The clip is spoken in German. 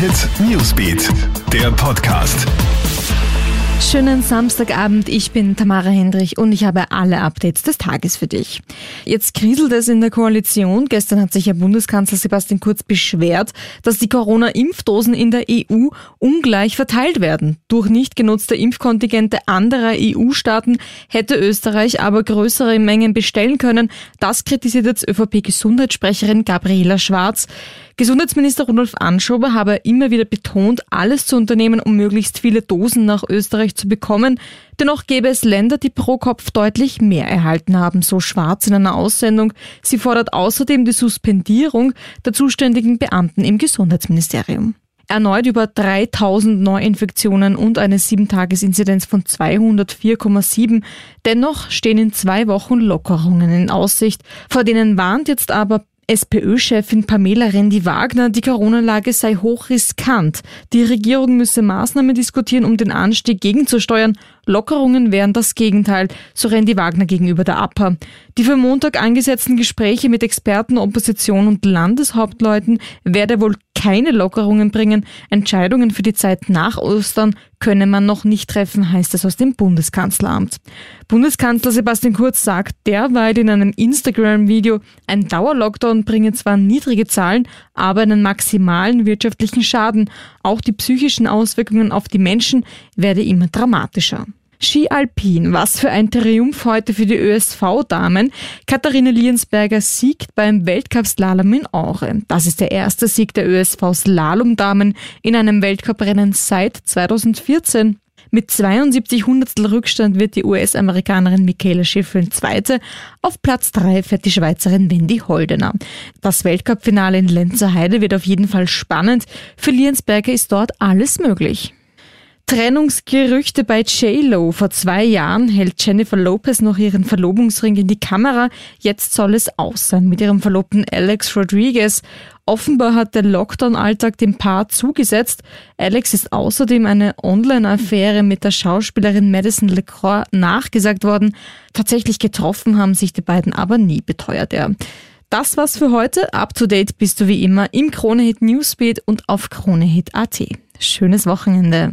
Hit Newsbeat, der Podcast. Schönen Samstagabend, ich bin Tamara Hendrich und ich habe alle Updates des Tages für dich. Jetzt kriselt es in der Koalition. Gestern hat sich Herr Bundeskanzler Sebastian Kurz beschwert, dass die Corona-Impfdosen in der EU ungleich verteilt werden. Durch nicht genutzte Impfkontingente anderer EU-Staaten hätte Österreich aber größere Mengen bestellen können. Das kritisiert jetzt ÖVP-Gesundheitssprecherin Gabriela Schwarz. Gesundheitsminister Rudolf Anschober habe immer wieder betont, alles zu unternehmen, um möglichst viele Dosen nach Österreich zu bekommen. Dennoch gäbe es Länder, die pro Kopf deutlich mehr erhalten haben, so Schwarz in einer Aussendung. Sie fordert außerdem die Suspendierung der zuständigen Beamten im Gesundheitsministerium. Erneut über 3000 Neuinfektionen und eine 7-Tages-Inzidenz von 204,7. Dennoch stehen in zwei Wochen Lockerungen in Aussicht. Vor denen warnt jetzt aber SPÖ-Chefin Pamela Rendi-Wagner, die Corona-Lage sei hochriskant. Die Regierung müsse Maßnahmen diskutieren, um den Anstieg gegenzusteuern. Lockerungen wären das Gegenteil, so Rendi Wagner gegenüber der APA. Die für Montag angesetzten Gespräche mit Experten, Opposition und Landeshauptleuten werde wohl keine Lockerungen bringen. Entscheidungen für die Zeit nach Ostern könne man noch nicht treffen, heißt es aus dem Bundeskanzleramt. Bundeskanzler Sebastian Kurz sagt derweil in einem Instagram-Video, ein Dauerlockdown bringe zwar niedrige Zahlen, aber einen maximalen wirtschaftlichen Schaden. Auch die psychischen Auswirkungen auf die Menschen werde immer dramatischer. Ski Alpin, was für ein Triumph heute für die ÖSV-Damen. Katharina Liensberger siegt beim Weltcup-Slalom in Aure. Das ist der erste Sieg der ÖSV-Slalom-Damen in einem Weltcuprennen seit 2014. Mit 72 Hundertstel Rückstand wird die US-Amerikanerin Michaela Schifrin Zweite. Auf Platz drei fährt die Schweizerin Wendy Holdener. Das Weltcup-Finale in Lenzer Heide wird auf jeden Fall spannend. Für Liensberger ist dort alles möglich. Trennungsgerüchte bei J-Lo. Vor zwei Jahren hält Jennifer Lopez noch ihren Verlobungsring in die Kamera. Jetzt soll es aus sein mit ihrem Verlobten Alex Rodriguez. Offenbar hat der Lockdown-Alltag dem Paar zugesetzt. Alex ist außerdem eine Online-Affäre mit der Schauspielerin Madison LeCroix nachgesagt worden. Tatsächlich getroffen haben sich die beiden aber nie, beteuert er. Das war's für heute. Up to date bist du wie immer im Kronehit Newsbeat und auf Kronehit.at. Schönes Wochenende.